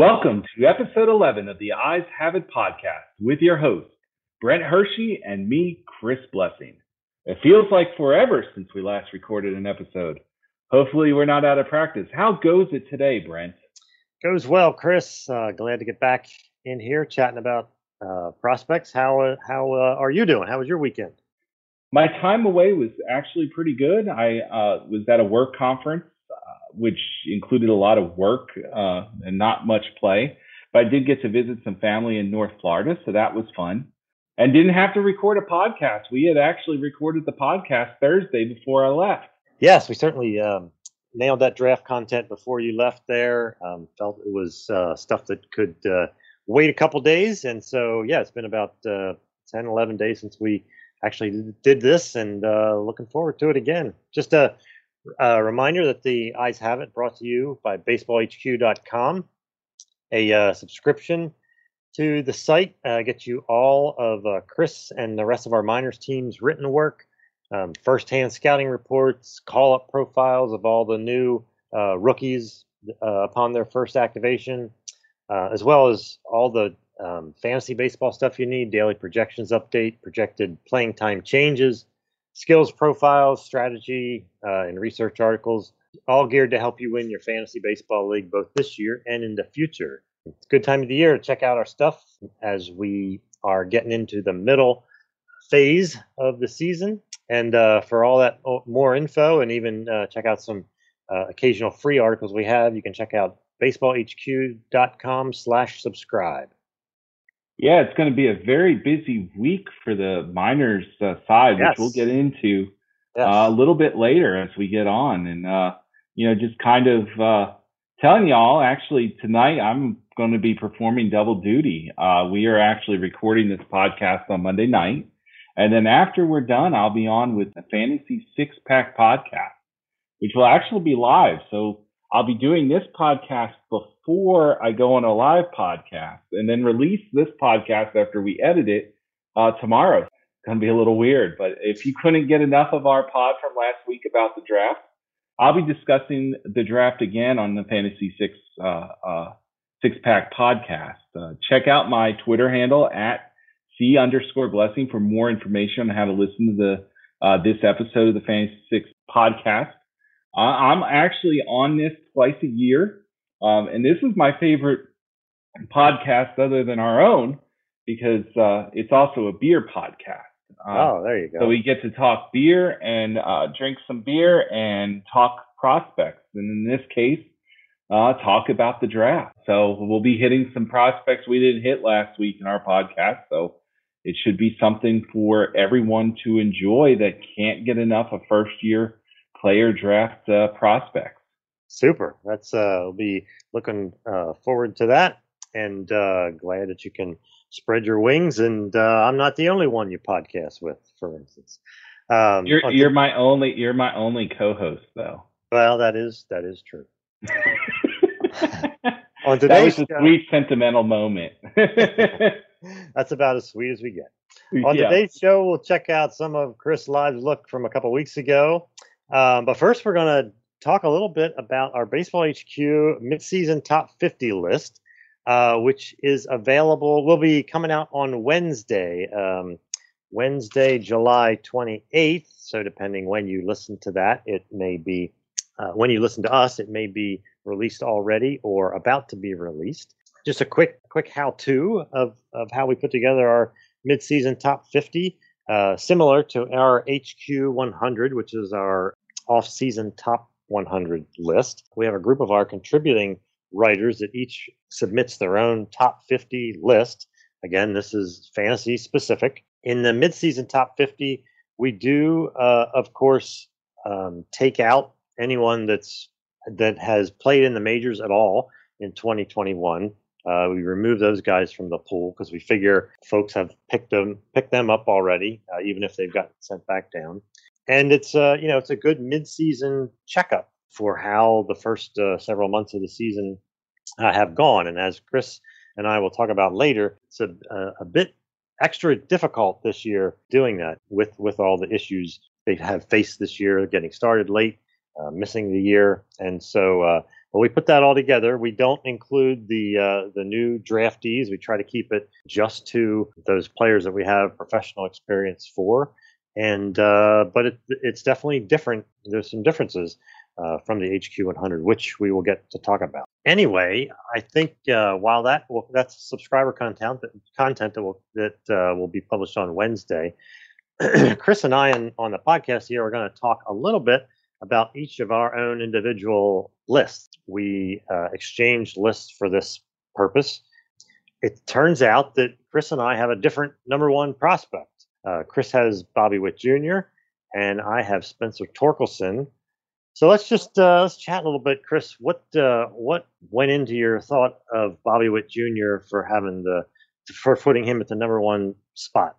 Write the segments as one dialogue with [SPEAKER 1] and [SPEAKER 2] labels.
[SPEAKER 1] Welcome to episode 11 of the Eyes Have It podcast with your hosts, Brent Hershey and me, Chris Blessing. It feels like forever since we last recorded an episode. Hopefully, we're not out of practice. How goes it today, Brent?
[SPEAKER 2] Goes well, Chris. Uh, glad to get back in here chatting about uh, prospects. How uh, how uh, are you doing? How was your weekend?
[SPEAKER 1] My time away was actually pretty good. I uh, was at a work conference, uh, which included a lot of work and not much play. But I did get to visit some family in North Florida, so that was fun. And didn't have to record a podcast. We had actually recorded the podcast Thursday before I left.
[SPEAKER 2] Yes, we certainly um, nailed that draft content before you left there. Um, felt it was uh, stuff that could uh, wait a couple days. And so, yeah, it's been about uh, 10, 11 days since we actually did this and uh, looking forward to it again. Just a, a, reminder that the Eyes Have It brought to you by baseballhq.com, a uh, subscription to the site uh, gets you all of uh, Chris and the rest of our minors team's written work um, firsthand scouting reports, call up profiles of all the new uh, rookies uh, upon their first activation, uh, as well as all the um, fantasy baseball stuff you need daily projections update, projected playing time changes, skills profiles, strategy, uh, and research articles, all geared to help you win your fantasy baseball league both this year and in the future. It's a good time of the year to check out our stuff as we are getting into the middle phase of the season. And uh, for all that more info and even uh, check out some uh, occasional free articles we have, you can check out baseballhq.com slash subscribe.
[SPEAKER 1] Yeah, it's going to be a very busy week for the minors uh, side, yes. which we'll get into yes. Uh, a little bit later as we get on. And, uh, you know, just kind of telling y'all, actually, tonight I'm going to be performing double duty. we are actually recording this podcast on Monday night. And then after we're done, I'll be on with the Fantasy Six Pack podcast, which will actually be live. So I'll be doing this podcast before I go on a live podcast and then release this podcast after we edit it uh, tomorrow. It's going to be a little weird, but if you couldn't get enough of our pod from last week about the draft, I'll be discussing the draft again on the Fantasy Six uh, uh, Six Pack podcast. Uh, check out my Twitter handle at C underscore blessing for more information on how to listen to the uh, this episode of the Fantasy Six podcast. Uh, I'm actually on this twice a year, um, and this is my favorite podcast other than our own because uh, it's also a beer podcast.
[SPEAKER 2] Um, oh, there you go.
[SPEAKER 1] So we get to talk beer and uh, drink some beer and talk prospects, and in this case, uh, talk about the draft. So we'll be hitting some prospects we didn't hit last week in our podcast. So it should be something for everyone to enjoy that can't get enough of first year player draft uh, prospects.
[SPEAKER 2] Super. That's uh, we'll be looking uh, forward to that, and uh, glad that you can spread your wings. And uh, I'm not the only one you podcast with, for instance.
[SPEAKER 1] Um, you're you're my only you're my only co-host, though.
[SPEAKER 2] Well, that is that is true.
[SPEAKER 1] On today's that was a sweet sentimental moment.
[SPEAKER 2] That's about as sweet as we get. On yeah. today's show, we'll check out some of Chris Live's look from a couple weeks ago. Um, but first, we're going to talk a little bit about our Baseball HQ midseason top 50 list, uh, which is available, will be coming out on Wednesday, um, Wednesday, July 28th. So, depending when you listen to that, it may be, uh, when you listen to us, it may be released already or about to be released just a quick quick how to of of how we put together our midseason top 50, uh, similar to our HQ 100, which is our off-season top 100 list. We have a group of our contributing writers that each submits their own top 50 list. Again, this is fantasy specific. In the midseason top 50, we do, uh, of course, um, take out anyone that's that has played in the majors at all in 2021 uh, we remove those guys from the pool because we figure folks have picked them picked them up already, uh, even if they've gotten sent back down. And it's uh, you know it's a good midseason checkup for how the first uh, several months of the season uh, have gone. And as Chris and I will talk about later, it's a, a, bit extra difficult this year doing that with with all the issues they have faced this year, getting started late, uh, missing the year, and so. Uh, we put that all together. We don't include the uh, the new draftees. We try to keep it just to those players that we have professional experience for. And uh, but it, it's definitely different. There's some differences uh, from the HQ 100, which we will get to talk about. Anyway, I think uh, while that well, that's subscriber content content that will that uh, will be published on Wednesday, Chris and I on, on the podcast here are going to talk a little bit about each of our own individual lists. We uh, exchanged lists for this purpose. It turns out that Chris and I have a different number one prospect. Uh, Chris has Bobby Witt Jr. and I have Spencer Torkelson so let's just uh, let's chat a little bit, Chris. What uh, what went into your thought of Bobby Witt Jr. for having the for putting him at the number one spot?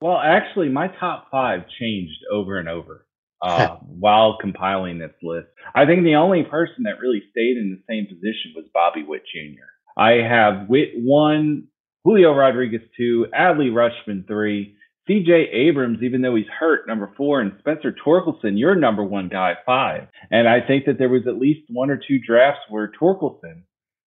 [SPEAKER 1] Well, actually, my top five changed over and over uh, while compiling this list. I think the only person that really stayed in the same position was Bobby Witt Jr. I have Witt one, Julio Rodriguez two, Adley Rutschman three, CJ Abrams, even though he's hurt, number four, and Spencer Torkelson, your number one guy, five. And I think that there was at least one or two drafts where Torkelson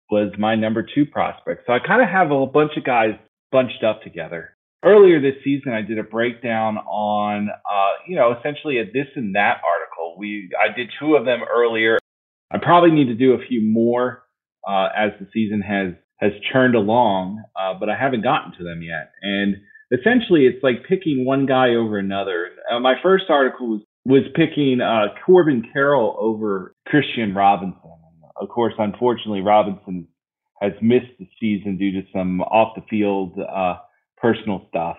[SPEAKER 1] was my number two prospect. So I kind of have a bunch of guys bunched up together. Earlier this season, I did a breakdown on, uh, you know, essentially a this and that article. We I did two of them earlier. I probably need to do a few more uh, as the season has has churned along, uh, but I haven't gotten to them yet. And essentially it's like picking one guy over another. Uh, my first article was was picking uh, Corbin Carroll over Kristian Robinson. Of course, unfortunately, Robinson has missed the season due to some off the field uh, personal stuff.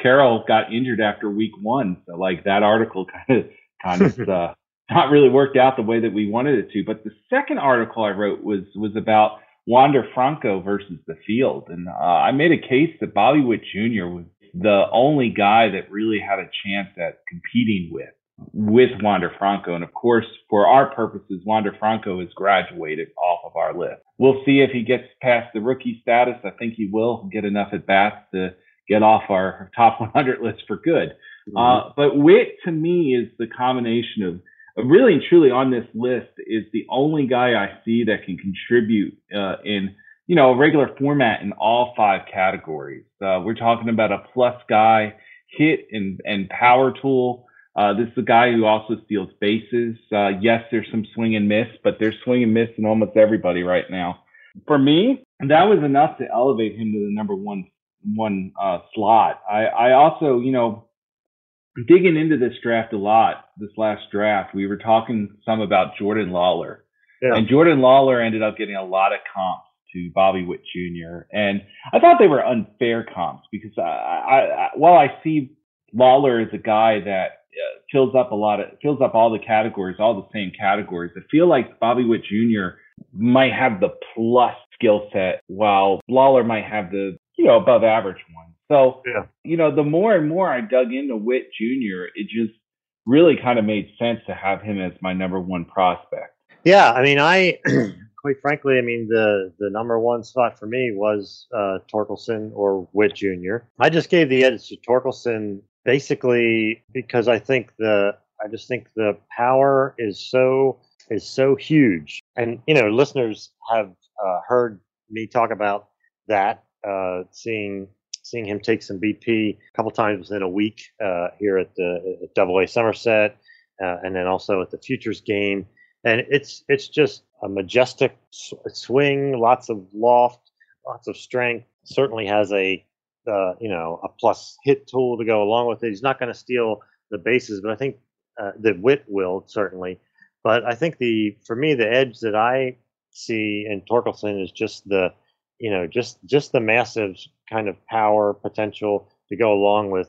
[SPEAKER 1] Carroll got injured after week one, so like that article kind of kind of uh, not really worked out the way that we wanted it to. But the second article I wrote was was about Wander Franco versus the field. And uh, I made a case that Bobby Witt Jr. was the only guy that really had a chance at competing with with Wander Franco. And of course, for our purposes, Wander Franco has graduated off of our list. We'll see if he gets past the rookie status. I think he will get enough at bats to get off our top 100 list for good. Mm-hmm. Uh, but Witt to me is the combination of really and truly on this list is the only guy I see that can contribute uh, in you know a regular format in all five categories. Uh, we're talking about a plus guy, hit and and power tool. Uh, this is a guy who also steals bases. Uh, yes, there's some swing and miss, but there's swing and miss in almost everybody right now. For me, that was enough to elevate him to the number one one uh, slot. I, I also, you know, digging into this draft a lot, this last draft, we were talking some about Jordan Lawlar, Yeah. And Jordan Lawlar ended up getting a lot of comps to Bobby Witt Jr. And I thought they were unfair comps because I, I, I while I see Lawlar as a guy that uh, fills up a lot of fills up all the categories, all the same categories. I feel like Bobby Witt Jr. might have the plus skill set, while Lawlar might have the you know above average one. So, yeah. you know, the more and more I dug into Witt Jr., it just really kind of made sense to have him as my number one prospect.
[SPEAKER 2] Yeah, I mean, I quite frankly, I mean, the the number one spot for me was uh, Torkelson or Witt Jr. I just gave the edge to Torkelson basically because I think the I just think the power is so is so huge, and you know, listeners have uh, heard me talk about that, uh, seeing seeing him take some BP a couple times in a week uh, here at the Double A Somerset, uh, and then also at the Futures game. And it's it's just a majestic swing, lots of loft, lots of strength. Certainly has a uh, you know a plus hit tool to go along with it. He's not going to steal the bases, but I think uh, the Witt will certainly. But I think the for me the edge that I see in Torkelson is just the you know just just the massive kind of power potential to go along with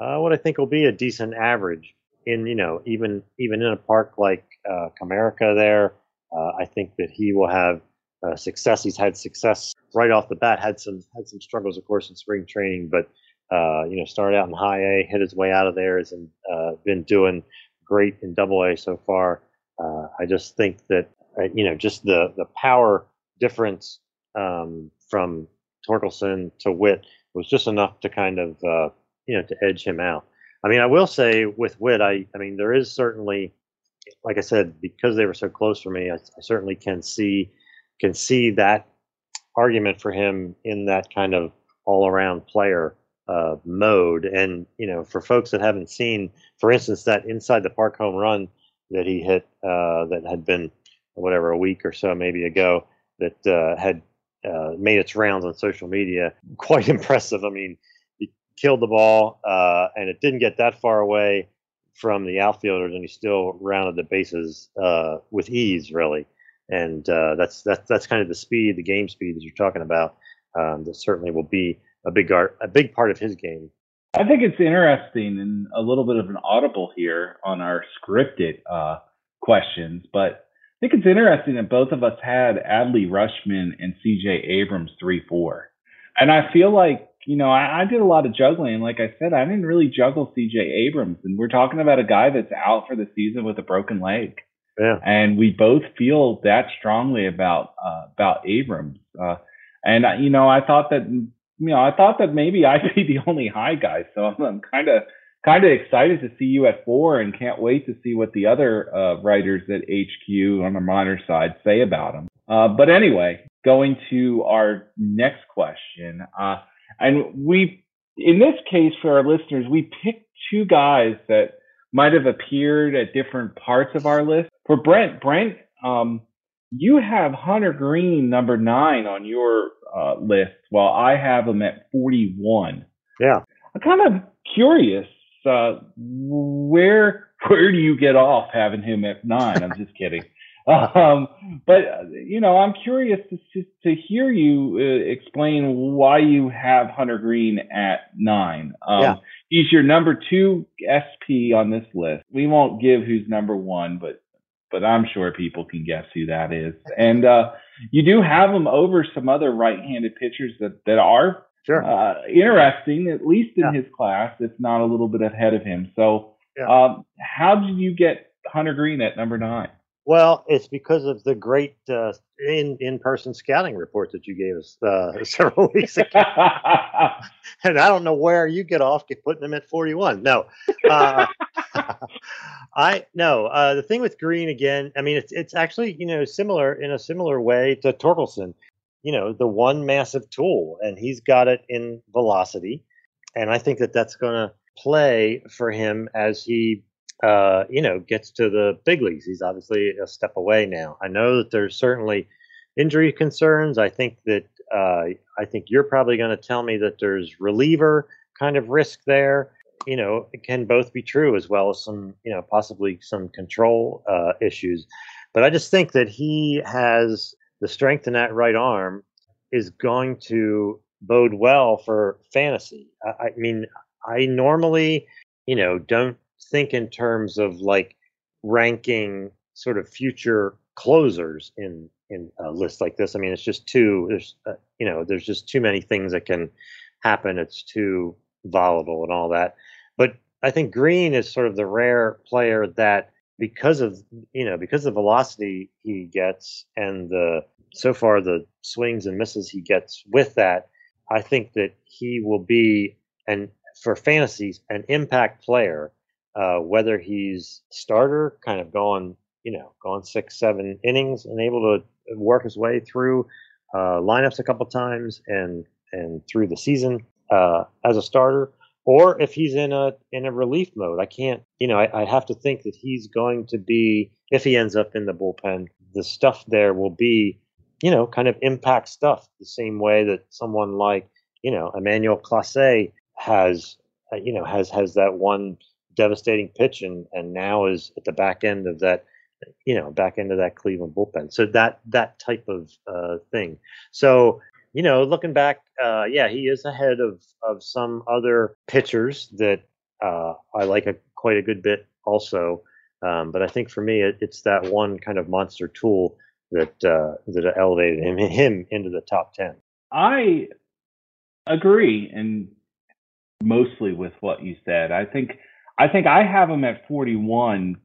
[SPEAKER 2] uh, what I think will be a decent average in you know even even in a park like uh, Comerica there. Uh, I think that he will have uh, success. He's had success right off the bat. Had some had some struggles, of course, in spring training, but uh, you know started out in high A, hit his way out of there, has uh, been doing great in Double A so far. Uh, I just think that uh, you know just the the power difference um, from Torkelson to Witt was just enough to kind of uh, you know to edge him out. I mean, I will say with Witt, I I mean there is certainly, like I said, because they were so close for me, I, I certainly can see can see that argument for him in that kind of all around player uh, mode. And you know, for folks that haven't seen, for instance, that inside the park home run that he hit uh, that had been whatever a week or so maybe ago that uh, had uh, made its rounds on social media. Quite impressive. I mean, he killed the ball, uh, and it didn't get that far away from the outfielders, and he still rounded the bases uh, with ease, really. And uh, that's that's that's kind of the speed, the game speed that you're talking about. Um, that certainly will be a big art, a big part of his game.
[SPEAKER 1] I think it's interesting and a little bit of an audible here on our scripted uh, questions, but I think it's interesting that both of us had Adley Rutschman and CJ Abrams 3 4. And I feel like, you know, I, I did a lot of juggling. Like I said, I didn't really juggle CJ Abrams. And we're talking about a guy that's out for the season with a broken leg.
[SPEAKER 2] Yeah.
[SPEAKER 1] And we both feel that strongly about uh, about Abrams. Uh, and you know, I thought that you know, I thought that maybe I'd be the only high guy. So I'm kind of kind of excited to see you at four and can't wait to see what the other uh, writers at HQ on the minor side say about him. Uh, but anyway, going to our next question. Uh, and we, in this case, for our listeners, we picked two guys that might have appeared at different parts of our list. For Brent, Brent, um, you have Hunter Greene number nine on your uh, list, while I have him at 41.
[SPEAKER 2] Yeah.
[SPEAKER 1] I'm kind of curious uh, where where do you get off having him at nine? I'm just kidding. Um, but you know, I'm curious to to hear you uh, explain why you have Hunter Greene at nine. Um, yeah. He's your number two SP on this list. We won't give who's number one, but but I'm sure people can guess who that is. And uh, you do have him over some other right-handed pitchers that that are
[SPEAKER 2] Sure.
[SPEAKER 1] Uh, interesting, at least in yeah. his class, if not a little bit ahead of him. So, yeah. um, how did you get Hunter Greene at number nine?
[SPEAKER 2] Well, it's because of the great uh, in in person scouting report that you gave us uh, several weeks ago. and I don't know where you get off putting him at 41. No, uh, I no. Uh, the thing with Greene again, I mean, it's it's actually you know similar in a similar way to Torkelson. You know the one massive tool and he's got it in velocity and i think that that's going to play for him as he uh, you know gets to the big leagues. He's obviously a step away now. I know that there's certainly injury concerns. I think that uh, i think you're probably going to tell me that there's reliever kind of risk there you know it can both be true as well as some you know possibly some control uh, issues but i just think that he has the strength in that right arm is going to bode well for fantasy. I, I mean, I normally, you know, don't think in terms of like ranking sort of future closers in in a list like this. I mean, it's just too there's uh, you know there's just too many things that can happen. It's too volatile and all that. But I think Greene is sort of the rare player that because of you know because of the velocity he gets and the so far the swings and misses he gets with that, I think that he will be and for fantasies an impact player. Uh, whether he's starter, kind of going, you know, going six, seven innings and able to work his way through uh, lineups a couple times and and through the season uh, as a starter, or if he's in a in a relief mode. I can't, you know, I, I have to think that he's going to be if he ends up in the bullpen. The stuff there will be you know, kind of impact stuff the same way that someone like, you know, Emmanuel Clase has, uh, you know, has has that one devastating pitch and and now is at the back end of that, you know, back end of that Cleveland bullpen. So that that type of uh, thing. So you know, looking back, uh, yeah, he is ahead of of some other pitchers that uh, I like a, quite a good bit also. Um, but I think for me, it, it's that one kind of monster tool that uh, that elevated him him into the top ten.
[SPEAKER 1] I agree, and mostly with what you said. I think I think I have him at 41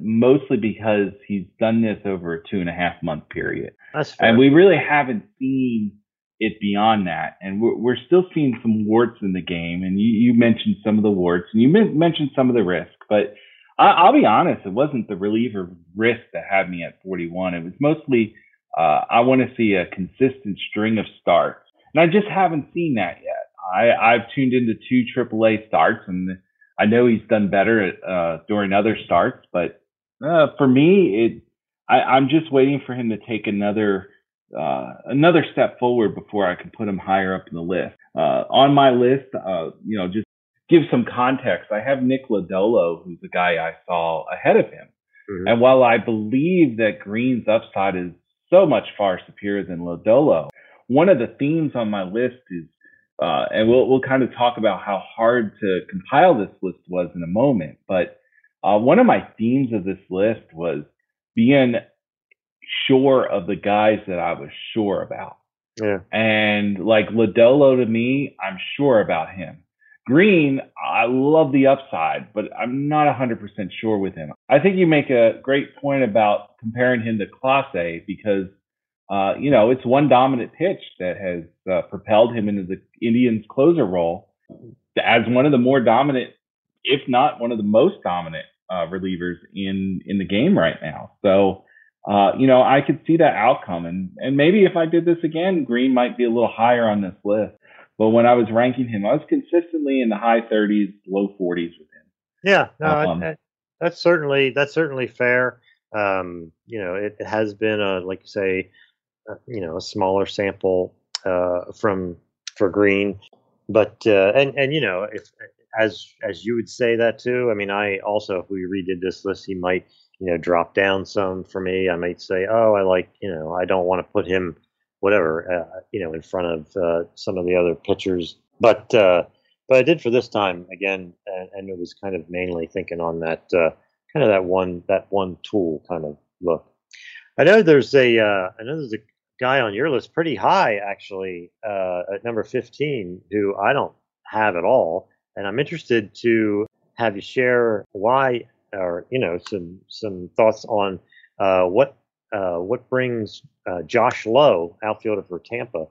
[SPEAKER 1] mostly because he's done this over a two and a half month period.
[SPEAKER 2] That's fair.
[SPEAKER 1] And we really haven't seen it beyond that. And we're, we're still seeing some warts in the game. And you, you mentioned some of the warts and you mentioned some of the risk, but I, will be honest, it wasn't the reliever risk that had me at 41. It was mostly, uh, I want to see a consistent string of starts. And I just haven't seen that yet. I, I've tuned into two AAA starts and I know he's done better at, uh, during other starts, but, uh, for me, it, I, I'm just waiting for him to take another, uh, another step forward before I can put him higher up in the list. Uh, on my list, uh, you know, just give some context. I have Nick Lodolo, who's the guy I saw ahead of him. Mm-hmm. And while I believe that Greene's upside is so much far superior than Lodolo, one of the themes on my list is, uh, and we'll we'll kind of talk about how hard to compile this list was in a moment. But uh, one of my themes of this list was being sure of the guys that I was sure about.
[SPEAKER 2] Yeah.
[SPEAKER 1] And like Lodolo to me, I'm sure about him. Greene, I love the upside, but I'm not 100% sure with him. I think you make a great point about comparing him to Clase because, uh, you know, it's one dominant pitch that has uh, propelled him into the Indians closer role as one of the more dominant, if not one of the most dominant uh, relievers in in the game right now. So, uh, you know, I could see that outcome, and and maybe if I did this again, Greene might be a little higher on this list. But when I was ranking him, I was consistently in the high 30s, low 40s with him.
[SPEAKER 2] Yeah, no, um, I, I, that's certainly that's certainly fair. Um, you know, it, it, has been a like you say, uh, you know, a smaller sample uh, from for Greene, but uh, and and you know, if as as you would say that too. I mean, I also if we redid this list, he might you know drop down some for me. I might say, oh, I like you know, I don't want to put him whatever, uh, you know, in front of uh, some of the other pitchers. But uh, but I did for this time again, and, and, it was kind of mainly thinking on that uh, kind of that one that one tool kind of look. I know there's a uh, I know there's a guy on your list pretty high actually uh, at number 15 who I don't have at all, and I'm interested to have you share why or you know some some thoughts on what uh, what brings uh, Josh Lowe, outfielder for Tampa,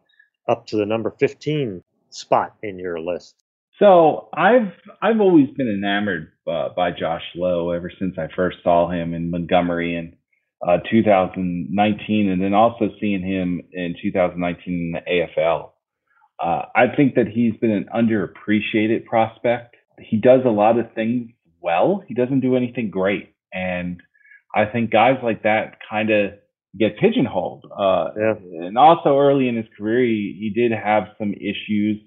[SPEAKER 2] up to the number 15 spot in your list?
[SPEAKER 1] So I've I've always been enamored uh, by Josh Lowe ever since I first saw him in Montgomery in uh, 2019, and then also seeing him in 2019 in the AFL. Uh, I think that he's been an underappreciated prospect. He does a lot of things well. He doesn't do anything great, and I think guys like that kind of get pigeonholed. Uh,
[SPEAKER 2] yeah.
[SPEAKER 1] And also early in his career, he, he did have some issues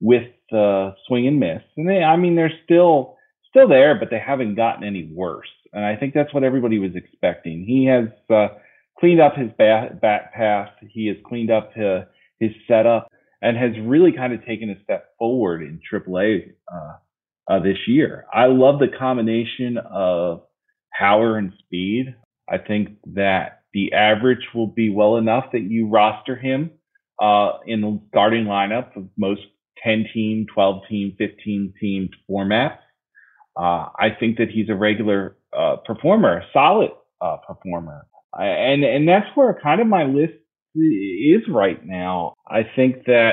[SPEAKER 1] with uh, swing and miss. And they, I mean, they're still still there, but they haven't gotten any worse. And I think that's what everybody was expecting. He has uh, cleaned up his bat, bat path. He has cleaned up his, his setup and has really kind of taken a step forward in AAA uh, uh, this year. I love the combination of power and speed. I think that the average will be well enough that you roster him uh, in the starting lineup of most 10 team, 12 team, 15 team formats. Uh, I think that he's a regular uh, performer, a solid uh, performer. and, and that's where kind of my list is right now. I think that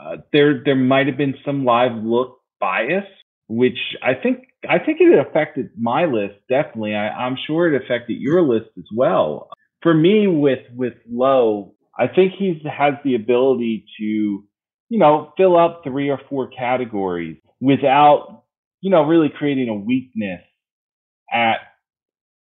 [SPEAKER 1] uh, there, there might have been some live look bias, which I think I think it affected my list definitely. I, am sure it affected your list as well. For me, with with Lowe, I think he has the ability to, you know, fill up three or four categories without, you know, really creating a weakness at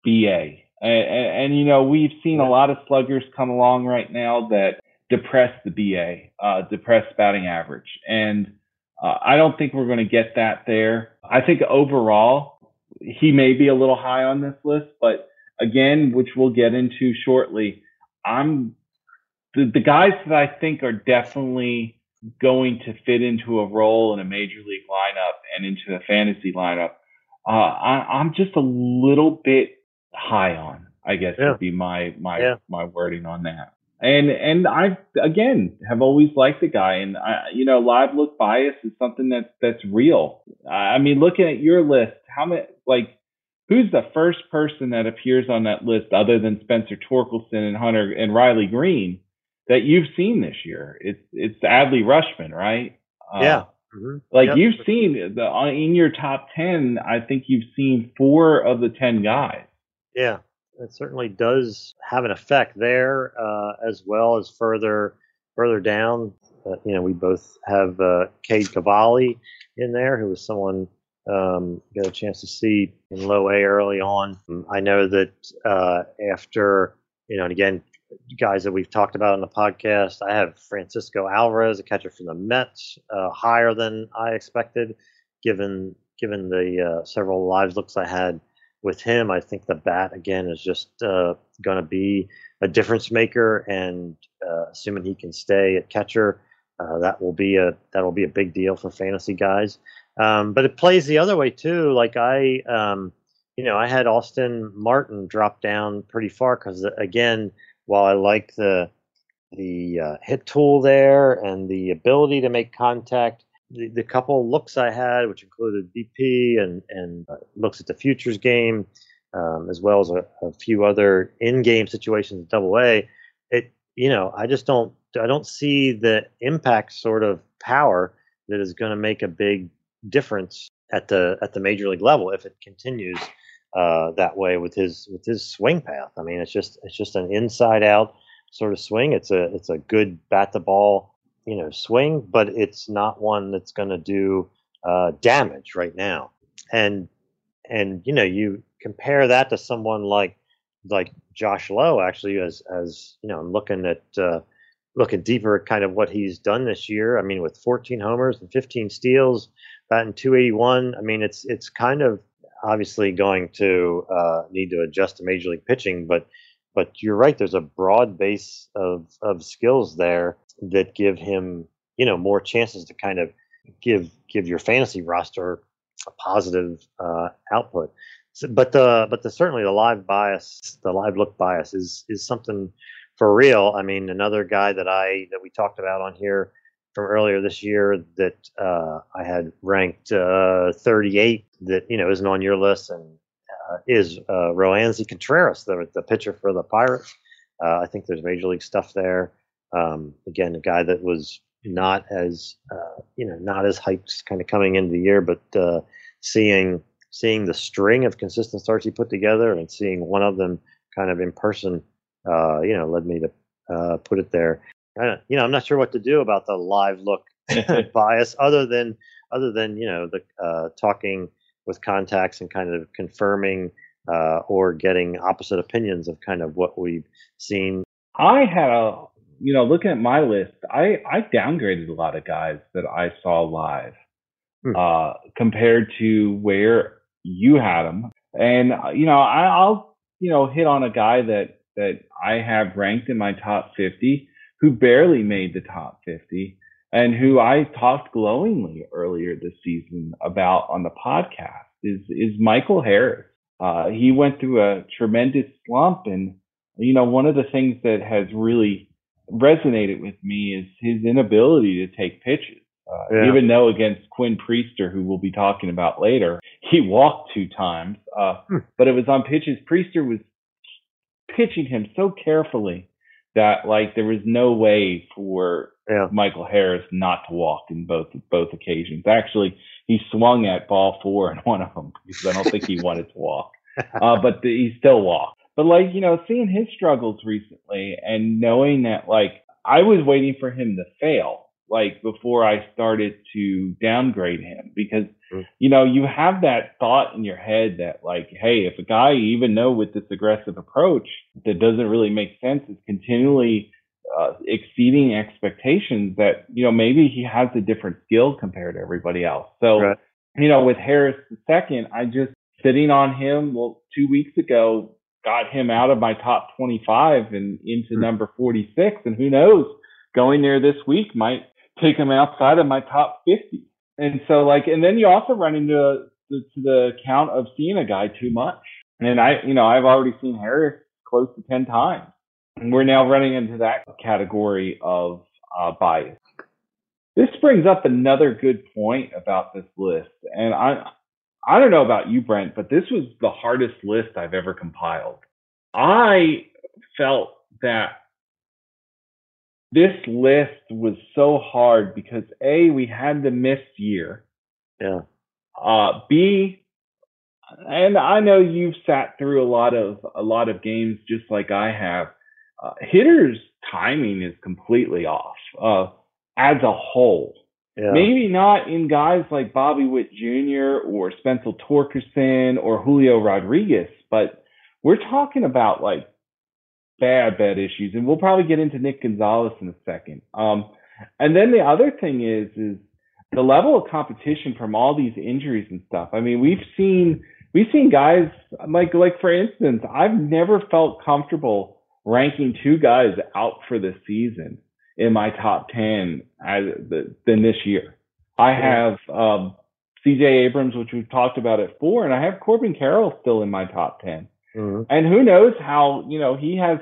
[SPEAKER 1] BA. And, and you know, we've seen a lot of sluggers come along right now that depress the BA, uh, depress batting average, and uh, I don't think we're going to get that there. I think overall, he may be a little high on this list, but again, which we'll get into shortly, I'm the, the guys that I think are definitely going to fit into a role in a major league lineup and into a fantasy lineup. Uh, I, am just a little bit high on, I guess yeah. would be my my yeah. my wording on that and and I again have always liked the guy, and I, you know, live look bias is something that's that's real. I mean, looking at your list, how many like who's the first person that appears on that list other than Spencer Torkelson and Hunter and Riley Greene that you've seen this year? It's it's Adley Rutschman, right?
[SPEAKER 2] Uh, yeah. Mm-hmm.
[SPEAKER 1] Like yep. you've seen the in your top ten, I think you've seen four of the ten guys.
[SPEAKER 2] Yeah, it certainly does have an effect there, uh, as well as further further down. Uh, you know, we both have uh, Cade Cavalli in there, who was someone um, got a chance to see in low A early on. I know that uh, after you know, and again, guys that we've talked about on the podcast. I have Francisco Alvarez, a catcher from the Mets, uh, higher than I expected, given given the uh, several lives looks I had with him. I think the bat again is just uh, going to be a difference maker, and uh, assuming he can stay at catcher, uh, that will be a that will be a big deal for fantasy guys. Um, but it plays the other way too. Like I, um, you know, I had Austin Martin drop down pretty far because again while I like the the uh, hit tool there and the ability to make contact, the, the couple looks I had, which included BP and and uh, looks at the futures game, um, as well as a, a few other in-game situations Double A, it you know I just don't I don't see the impact sort of power that is going to make a big difference at the at the major league level if it continues uh, that way with his with his swing path. I mean, it's just it's just an inside out sort of swing. It's a it's a good bat the ball you know swing, but it's not one that's going to do uh, damage right now. And and you know you compare that to someone like like Josh Lowe actually as as you know I'm looking at uh, looking deeper at kind of what he's done this year. I mean with 14 homers and 15 steals, batting 281. I mean it's it's kind of obviously going to uh, need to adjust to major league pitching, but but you're right. There's a broad base of of skills there that give him you know more chances to kind of give give your fantasy roster a positive uh, output. So, but the but the certainly the live bias, the live look bias is is something for real. I mean, another guy that I that we talked about on here from earlier this year that uh, I had ranked uh, 38 that you know isn't on your list and uh, is uh, Roansy Contreras, the the pitcher for the Pirates. Uh, I think there's major league stuff there. Um, again, a guy that was not as uh, you know not as hyped kind of coming into the year, but uh, seeing seeing the string of consistent starts he put together and seeing one of them kind of in person, you know, led me to put it there you know, I'm not sure what to do about the live look bias, other than other than you know the uh, talking with contacts and kind of confirming uh, or getting opposite opinions of kind of what we've seen.
[SPEAKER 1] I had a, you know, looking at my list, I I downgraded a lot of guys that I saw live hmm. uh, compared to where you had them, and uh, you know, I, I'll you know hit on a guy that that I have ranked in my top 50 who barely made the top 50 and who I talked glowingly earlier this season about on the podcast is, is Michael Harris. Uh, he went through a tremendous slump and, you know, one of the things that has really resonated with me is his inability to take pitches. Uh, yeah. Even though against Quinn Priester, who we'll be talking about later, he walked two times, uh, hmm. but it was on pitches. Priester was pitching him so carefully that like there was no way for yeah. Michael Harris not to walk in both both occasions. Actually, he swung at ball four in one of them because I don't think he wanted to walk, uh, but the, he still walked. But like you know, seeing his struggles recently and knowing that like I was waiting for him to fail like before I started to downgrade him because mm. you know you have that thought in your head that like hey if a guy even know with this aggressive approach that doesn't really make sense is continually uh, exceeding expectations that you know maybe he has a different skill compared to everybody else so right. you know with Harris the second I just sitting on him well two weeks ago got him out of my top 25 and into mm. number 46 and who knows going there this week might take him outside of my top 50. And so like, and then you also run into the, to the count of seeing a guy too much. And I, you know, I've already seen Harris close to 10 times. And we're now running into that category of uh, bias. This brings up another good point about this list. And I, I don't know about you, Brent, but this was the hardest list I've ever compiled. I felt that this list was so hard because A, we had the missed year.
[SPEAKER 2] Yeah.
[SPEAKER 1] Uh, B, and I know you've sat through a lot of a lot of games just like I have. Uh, hitters' timing is completely off uh, as a whole. Yeah. Maybe not in guys like Bobby Witt Jr. or Spencer Torkelson or Julio Rodriguez, but we're talking about like bad, bad issues. And we'll probably get into Nick Gonzales in a second. Um, and then the other thing is, is the level of competition from all these injuries and stuff. I mean, we've seen, we've seen guys like, like for instance, I've never felt comfortable ranking two guys out for the season in my top 10 as, than this year. I have um, CJ Abrams, which we've talked about at four, and I have Corbin Carroll still in my top 10. Mm-hmm. And who knows how, you know, he has,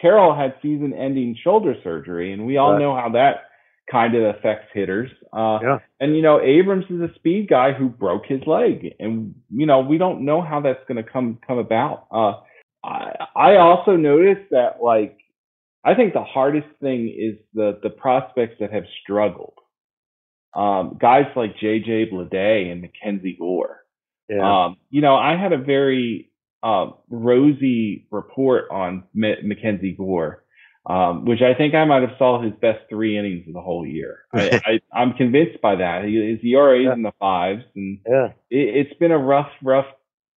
[SPEAKER 1] Carroll had season ending shoulder surgery, and we all right. know how that kind of affects hitters. Uh, yeah. And, you know, Abrams is a speed guy who broke his leg, and, you know, we don't know how that's going to come, come about. Uh, I, I also noticed that, like, I think the hardest thing is the the prospects that have struggled. Um, guys like JJ Bleday and Mackenzie Gore. Yeah. Um, you know, I had a very uh, rosy report on M- Mackenzie Gore, um, which I think I might have saw his best three innings of the whole year. I, I, am convinced by that. He, his ERA is yeah. in the fives, and
[SPEAKER 2] yeah.
[SPEAKER 1] it, has been a rough, rough,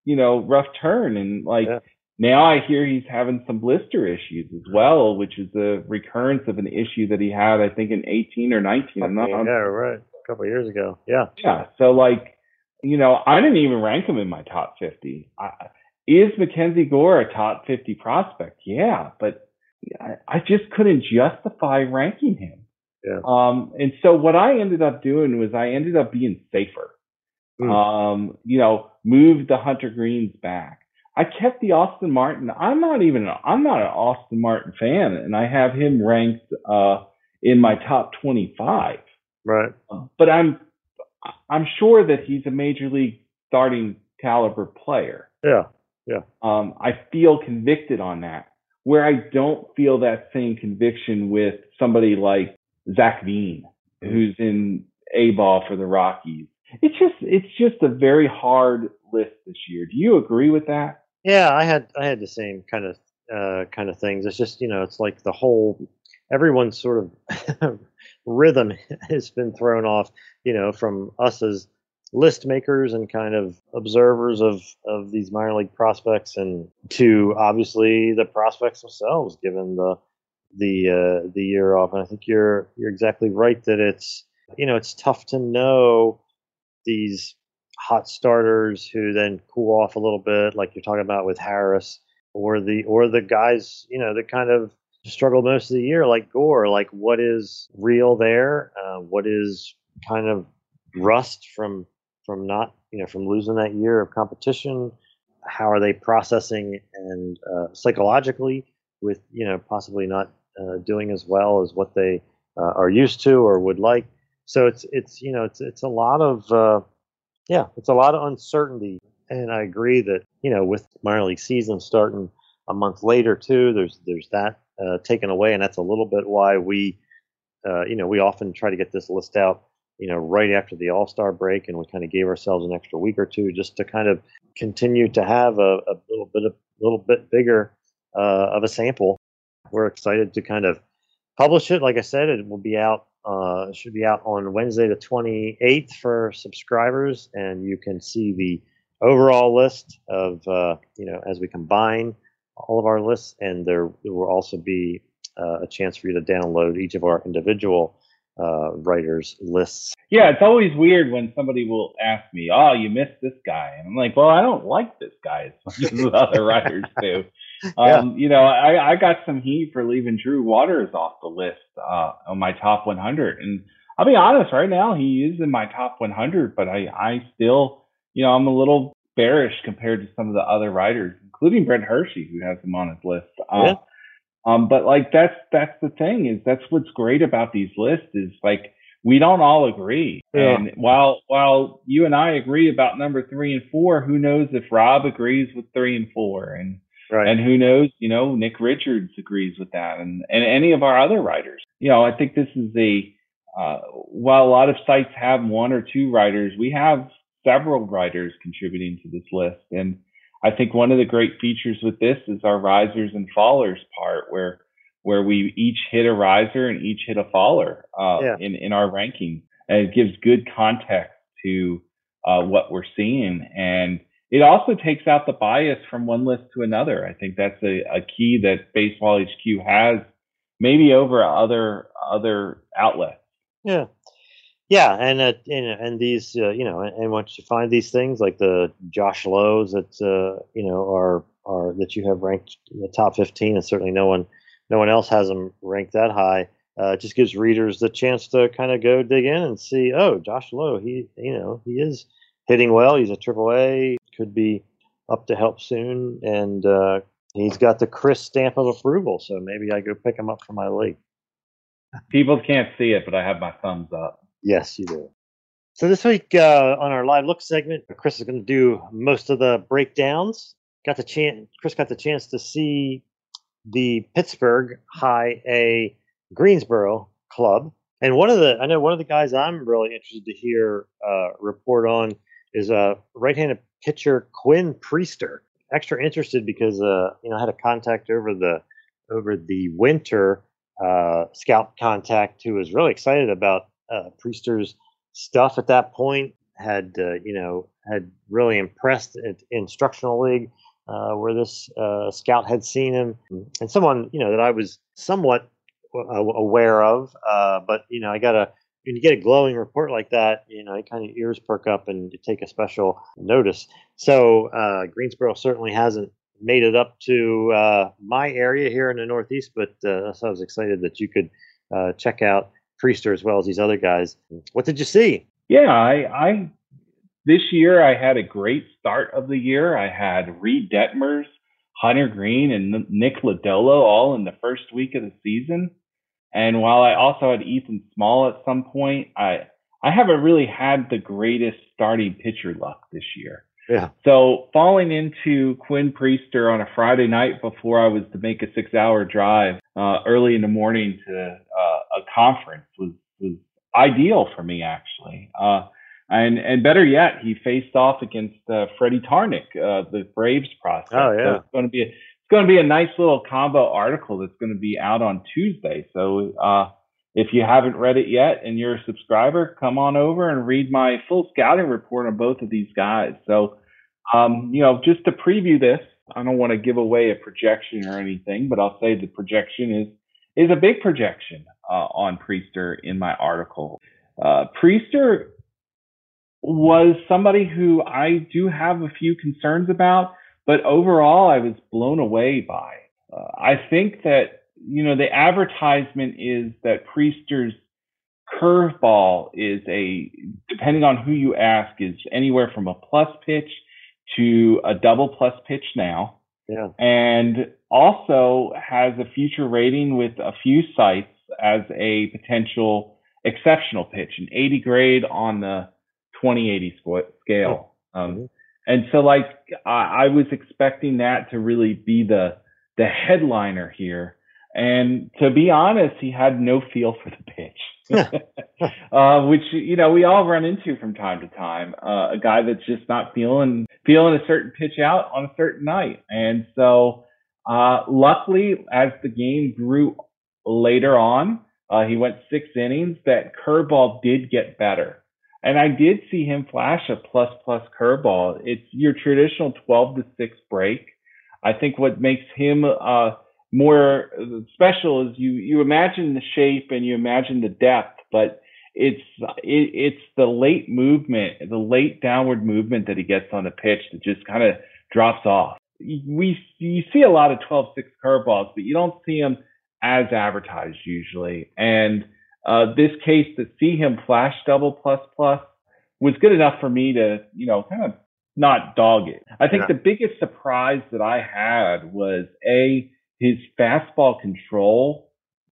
[SPEAKER 1] you know, rough turn. And like yeah. Now I hear he's having some blister issues as well, which is a recurrence of an issue that he had, I think, in 18 or 19. I'm
[SPEAKER 2] not, yeah, right. A couple of years ago. Yeah.
[SPEAKER 1] Yeah. So, like, you know, I didn't even rank him in my top 50. I, is Mackenzie Gore a top 50 prospect? Yeah, but I, I just couldn't justify ranking him.
[SPEAKER 2] Yeah.
[SPEAKER 1] Um, and so what I ended up doing was I ended up being safer. Mm. Um, you know, moved the Hunter Greenes back. I kept the Austin Martin. I'm not even I'm not an Austin Martin fan, and I have him ranked uh, in my top 25.
[SPEAKER 2] Right.
[SPEAKER 1] But I'm I'm sure that he's a major league starting caliber player.
[SPEAKER 2] Yeah. Yeah.
[SPEAKER 1] Um, I feel convicted on that. Where I don't feel that same conviction with somebody like Zac Veen, who's in A ball for the Rockies. It's just it's just a very hard list this year. Do you agree with that?
[SPEAKER 2] Yeah, I had I had the same kind of uh, kind of things. It's just you know, it's like the whole everyone's sort of rhythm has been thrown off. You know, from us as list makers and kind of observers of of these minor league prospects, and to obviously the prospects themselves, given the the uh, the year off. And I think you're you're exactly right that it's you know it's tough to know these hot starters who then cool off a little bit, like you're talking about with Harris, or the or the guys you know that kind of struggled most of the year, like Gore. Like what is real there? Uh, what is kind of rust from from not you know from losing that year of competition? How are they processing and uh, psychologically with you know possibly not uh, doing as well as what they uh, are used to or would like? So it's it's you know it's it's a lot of uh, yeah, it's a lot of uncertainty. And I agree that, you know, with minor league season starting a month later too, there's there's that uh, taken away, and that's a little bit why we, uh, you know, we often try to get this list out, you know, right after the All Star break, and we kind of gave ourselves an extra week or two just to kind of continue to have a, a little bit of a little bit bigger uh, of a sample. We're excited to kind of publish it. Like I said, it will be out uh, should be out on Wednesday, the 28th for subscribers, and you can see the overall list of, uh, you know, as we combine all of our lists, and there, there will also be uh, a chance for you to download each of our individual uh, writers' lists.
[SPEAKER 1] Yeah, it's always weird when somebody will ask me, "Oh, you missed this guy," and I'm like, "Well, I don't like this guy as much as other writers do." Um, You know, I, I got some heat for leaving Drew Waters off the list uh, on my top 100, and I'll be honest, right now he is in my top 100, but I, I still, you know, I'm a little bearish compared to some of the other writers, including Brent Hershey, who has him on his list. Uh, yeah. Um, but like that's that's the thing is that's what's great about these lists is like we don't all agree. Yeah. And while while you and I agree about number three and four, who knows if Rob agrees with three and four, and right. and who knows, you know, Nick Richards agrees with that, and and any of our other writers. You know, I think this is a uh, while a lot of sites have one or two writers, we have several writers contributing to this list, and I think one of the great features with this is our risers and fallers part, where where we each hit a riser and each hit a faller uh, yeah. in in our ranking, and it gives good context to uh, what we're seeing, and it also takes out the bias from one list to another. I think that's a, a key that Baseball HQ has, maybe over other other outlets.
[SPEAKER 2] Yeah, yeah, and uh, and, and these uh, you know, and once you find these things like the Josh Lowe's that uh, you know are are that you have ranked in the top fifteen, and certainly no one no one else has them ranked that high. Uh, it just gives readers the chance to kind of go dig in and see, oh, Josh Lowe, he you know he is hitting well. He's a Triple A, could be up to help soon, and uh, he's got the Chris stamp of approval. So maybe I go pick him up for my league.
[SPEAKER 1] People can't see it, but I have my thumbs up.
[SPEAKER 2] Yes, you do. So this week uh, on our live look segment, Chris is going to do most of the breakdowns. Got the chance. Chris got the chance to see the Pittsburgh High A Greensboro club, and one of the I know one of the guys I'm really interested to hear uh, report on is a uh, right-handed pitcher Quinn Priester. Extra interested because uh, you know I had a contact over the over the winter uh, scout contact who was really excited about uh, Priester's stuff at that point. Had uh, you know had really impressed at instructional league uh, where this uh, scout had seen him, and someone you know that I was somewhat aware of. Uh, but you know I got a when you get a glowing report like that, you know, it kind of ears perk up and you take a special notice. So uh, Greensboro certainly hasn't made it up to uh, my area here in the Northeast, but uh, so I was excited that you could uh, check out Priester as well as these other guys. What did you see?
[SPEAKER 1] Yeah, I, I this year I had a great start of the year. I had Reed Detmers, Hunter Greene, and Nick Lodolo all in the first week of the season. And while I also had Ethan Small at some point, I I haven't really had the greatest starting pitcher luck this year.
[SPEAKER 2] Yeah.
[SPEAKER 1] So falling into Quinn Priester on a Friday night before I was to make a six hour drive uh, early in the morning to uh, a conference was was ideal for me actually. Uh, and and better yet, he faced off against uh, Freddy Tarnok, uh, the Braves prospect.
[SPEAKER 2] Oh yeah.
[SPEAKER 1] So it's going to be a, it's going to be a nice little combo article that's going to be out on Tuesday. So uh, if you haven't read it yet and you're a subscriber, come on over and read my full scouting report on both of these guys. So, um, you know, just to preview this, I don't want to give away a projection or anything, but I'll say the projection is is a big projection uh, on Priester in my article. Uh, Priester was somebody who I do have a few concerns about, but overall I was blown away by. Uh, I think that you know the advertisement is that Priester's curveball is a depending on who you ask is anywhere from a plus pitch to a double plus pitch now.
[SPEAKER 2] Yeah.
[SPEAKER 1] And also has a future rating with a few sites as a potential exceptional pitch, an 80 grade on the 2080 scale. Oh. Um, mm-hmm. And so, like, I, I was expecting that to really be the the headliner here. And to be honest, he had no feel for the pitch, uh, which you know we all run into from time to time. Uh, a guy that's just not feeling feeling a certain pitch out on a certain night, and so uh, luckily, as the game grew later on, uh, he went six innings. That curveball did get better. And I did see him flash a plus plus curveball. It's your traditional 12 to 6 break. I think what makes him uh, more special is you you imagine the shape and you imagine the depth, but it's it, it's the late movement, the late downward movement that he gets on the pitch that just kind of drops off. We you see a lot of 12-6 curveballs, but you don't see them as advertised usually. And uh, this case to see him flash double plus plus was good enough for me to, you know, kind of not dog it. I think yeah. the biggest surprise that I had was a his fastball control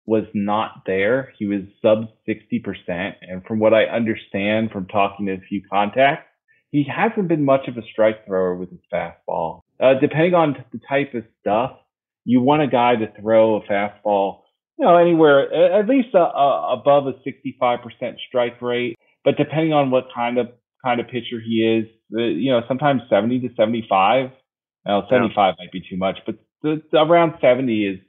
[SPEAKER 1] was not there. He was sub 60%. And from what I understand from talking to a few contacts, he hasn't been much of a strike thrower with his fastball. Uh, depending on the type of stuff, you want a guy to throw a fastball, you know, anywhere at least a, a, above a 65% strike rate. But depending on what kind of kind of pitcher he is, uh, you know, sometimes 70 to 75. Well, 75 yeah. might be too much, but the, the, around 70 is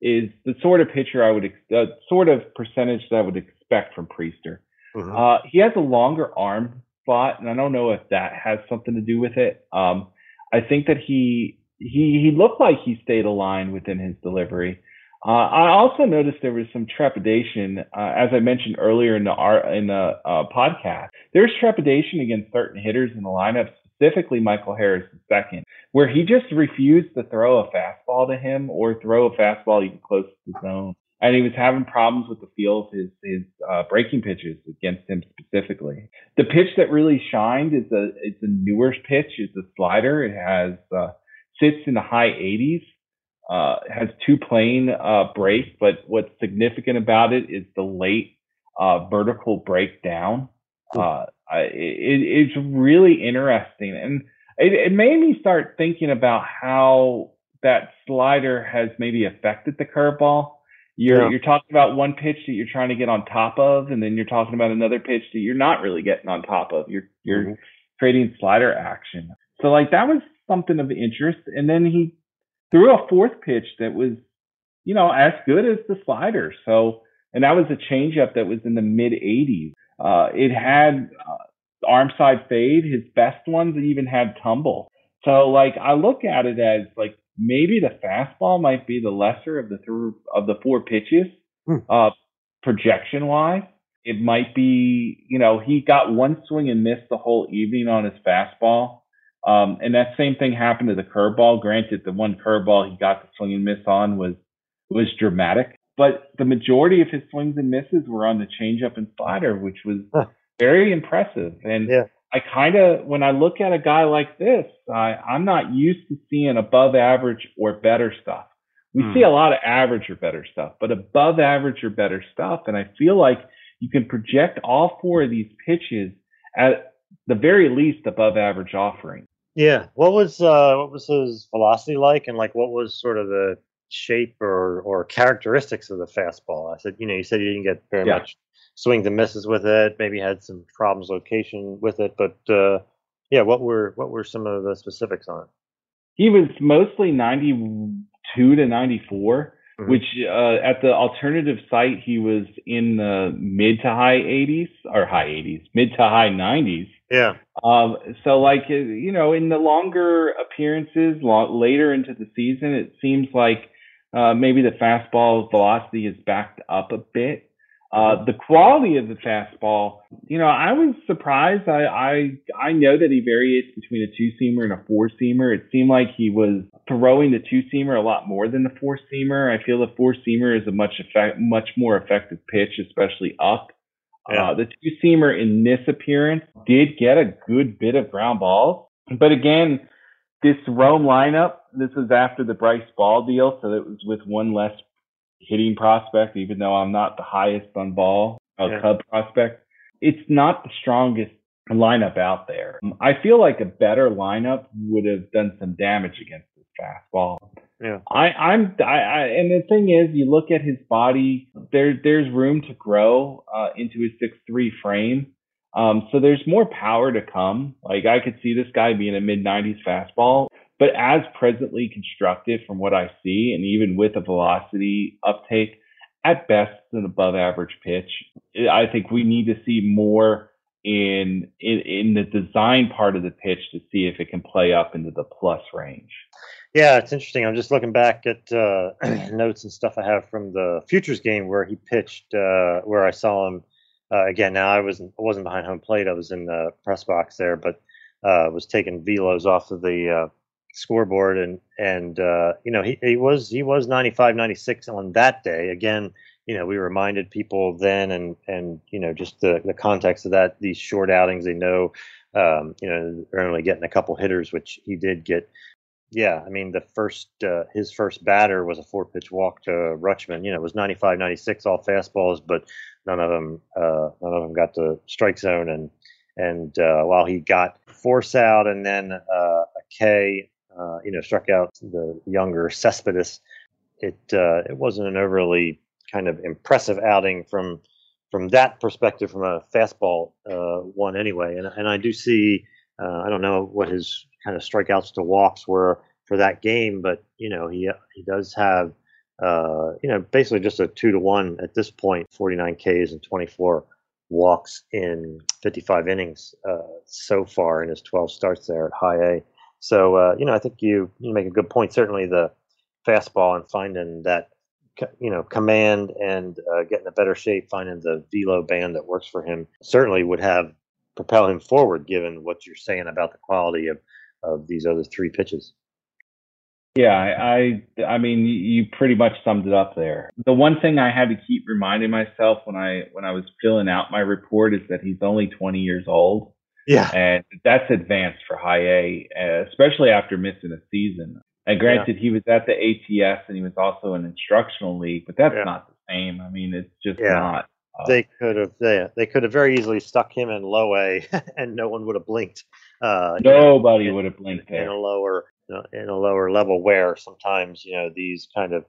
[SPEAKER 1] is the sort of pitcher I would, the sort of percentage that I would expect from Priester. Mm-hmm. Uh, he has a longer arm spot, and I don't know if that has something to do with it. Um, I think that he he he looked like he stayed aligned within his delivery. Uh, I also noticed there was some trepidation, uh, as I mentioned earlier in the in the uh, podcast. There's trepidation against certain hitters in the lineup, specifically Michael Harris II, where he just refused to throw a fastball to him or throw a fastball even close to the zone. And he was having problems with the feel of his, his uh, breaking pitches against him specifically. The pitch that really shined is a it's a newer pitch. It's a slider. It has uh, sits in the high 80s. Uh, has two plane uh, break, but what's significant about it is the late uh, vertical breakdown. Uh, it, it's really interesting, and it, it made me start thinking about how that slider has maybe affected the curveball. You're yeah. you're talking about one pitch that you're trying to get on top of, and then you're talking about another pitch that you're not really getting on top of. You're you're mm-hmm. creating slider action. So like that was something of interest. And then he threw a fourth pitch that was, you know, as good as the slider. So and that was a changeup that was in the mid 80s. Uh, it had uh, arm side fade. His best ones even had tumble. So like I look at it as like maybe the fastball might be the lesser of the th- of the four pitches, hmm. uh, projection wise. It might be, you know, he got one swing and missed the whole evening on his fastball. Um, and that same thing happened to the curveball. Granted, the one curveball he got the swing and miss on was was dramatic, but the majority of his swings and misses were on the changeup and slider, which was huh. very impressive. And yeah. I kind of, when I look at a guy like this, I, I'm not used to seeing above average or better stuff. We hmm. see a lot of average or better stuff, but above average or better stuff. And I feel like you can project all four of these pitches at the very least above average offering.
[SPEAKER 2] Yeah. What was uh what was his velocity like and like what was sort of the shape or or characteristics of the fastball? I said, you know, you said you didn't get very yeah. much swings and misses with it, maybe had some problems location with it, but uh yeah, what were what were some of the specifics on it?
[SPEAKER 1] He was mostly 92 to 94, mm-hmm. which uh, at the alternative site he was in the mid to high 80s or high 80s, mid to high 90s.
[SPEAKER 2] Yeah.
[SPEAKER 1] Um, so like, uh, you know, in the longer appearances, lo- later into the season, it seems like uh, maybe the fastball velocity is backed up a bit. Uh, the quality of the fastball, you know, I was surprised. I, I, I know that he varies between a two seamer and a four seamer. It seemed like he was throwing the two seamer a lot more than the four seamer. I feel the four seamer is a much effect, much more effective pitch, especially up. Yeah. Uh, the two seamer in this appearance did get a good bit of ground balls, but again, this Rome lineup, this was after the Bryce Ball deal, so it was with one less hitting prospect, even though I'm not the highest on ball, a yeah. Cub prospect. It's not the strongest lineup out there. I feel like a better lineup would have done some damage against this fastball.
[SPEAKER 2] Yeah.
[SPEAKER 1] I, I'm, I, I, and the thing is, you look at his body. There, there's room to grow uh, into his six three frame. Um, so there's more power to come. Like I could see this guy being a mid 90s fastball, but as presently constructed from what I see, and even with a velocity uptake, at best an above average pitch. I think we need to see more in, in in the design part of the pitch to see if it can play up into the plus range.
[SPEAKER 2] Yeah, it's interesting. I'm just looking back at uh, notes and stuff I have from the futures game where he pitched, uh, where I saw him uh, again. Now I wasn't wasn't behind home plate. I was in the press box there, but uh, was taking velos off of the uh, scoreboard, and and uh, you know he, he was he was 95, 96 on that day. Again, you know we reminded people then, and and you know just the the context of that. These short outings, they know, um, you know, they're only getting a couple hitters, which he did get Yeah, I mean the first uh, his first batter was a four pitch walk to Rutschman. You know, it was 95, 96 all fastballs, but none of them uh, none of them got to strike zone. And and uh, while he got force out and then uh, a K, uh, you know, struck out the younger Cespedes, it uh, it wasn't an overly kind of impressive outing from from that perspective, from a fastball one anyway. And and I do see. I don't know what his kind of strikeouts to walks were for that game, but you know he he does have uh, you know basically just a two to one at this point, 49 Ks and 24 walks in 55 innings uh, so far in his 12 starts there at High A. So uh, you know I think you you make a good point. Certainly the fastball and finding that you know command and uh, getting a better shape, finding the velo band that works for him certainly would have propel him forward. Given what you're saying about the quality of of these other three pitches.
[SPEAKER 1] Yeah, I, I mean, you pretty much summed it up there. The one thing I had to keep reminding myself when I when I was filling out my report is that he's only 20 years old.
[SPEAKER 2] Yeah,
[SPEAKER 1] and that's advanced for high A, especially after missing a season. And granted, yeah. he was at the ATS and he was also an instructional league, but that's yeah. not the same. I mean, it's just yeah. not.
[SPEAKER 2] Uh, they could have they, they could have very easily stuck him in low A, and no one would have blinked.
[SPEAKER 1] Uh, Nobody would have blinked
[SPEAKER 2] in, in a lower in a lower level where sometimes you know these kind of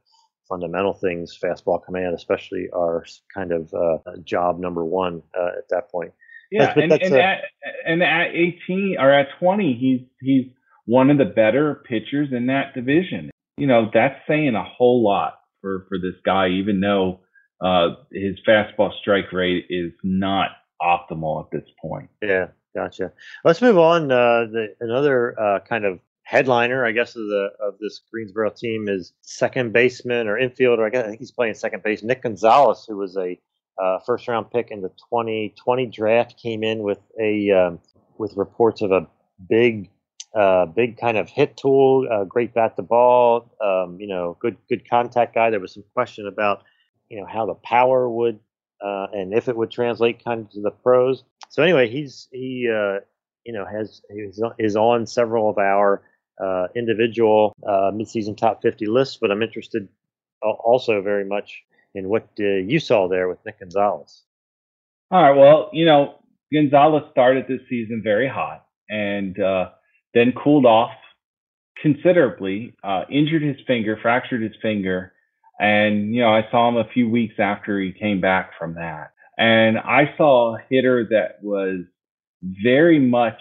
[SPEAKER 2] fundamental things, fastball command especially, are kind of uh, job number one uh, at that point.
[SPEAKER 1] Yeah, and, and, at, and at 18 or at 20, he's he's one of the better pitchers in that division. You know, that's saying a whole lot for for this guy, even though uh, his fastball strike rate is not optimal at this point.
[SPEAKER 2] Yeah, Gotcha. Let's move on. Uh, the, another uh, kind of headliner, I guess, of the of this Greensboro team is second baseman or infielder. I, guess, I think he's playing second base. Nick Gonzales, who was a uh, first round pick in the 2020 draft, came in with a um, with reports of a big, uh, big kind of hit tool, uh, great bat to ball. Um, you know, good good contact guy. There was some question about you know how the power would uh, and if it would translate kind of to the pros. So anyway, he's he uh, you know has is on several of our individual midseason top 50 lists, but I'm interested also very much in what uh, you saw there with Nick Gonzales.
[SPEAKER 1] All right, well, you know Gonzales started this season very hot and uh, then cooled off considerably, injured his finger, fractured his finger and, you know, I saw him a few weeks after he came back from that. And I saw a hitter that was very much,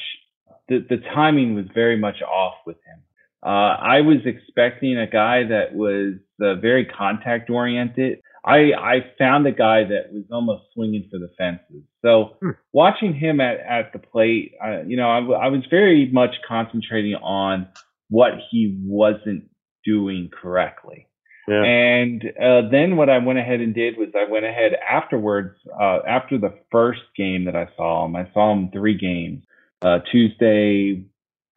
[SPEAKER 1] the, the timing was very much off with him. Uh, I was expecting a guy that was uh, very contact oriented. I, I found a guy that was almost swinging for the fences. So hmm. watching him at, at the plate, uh, you know, I, I was very much concentrating on what he wasn't doing correctly. Yeah. And uh, then what I went ahead and did was I went ahead afterwards, uh, after the first game that I saw him, I saw him three games, uh, Tuesday,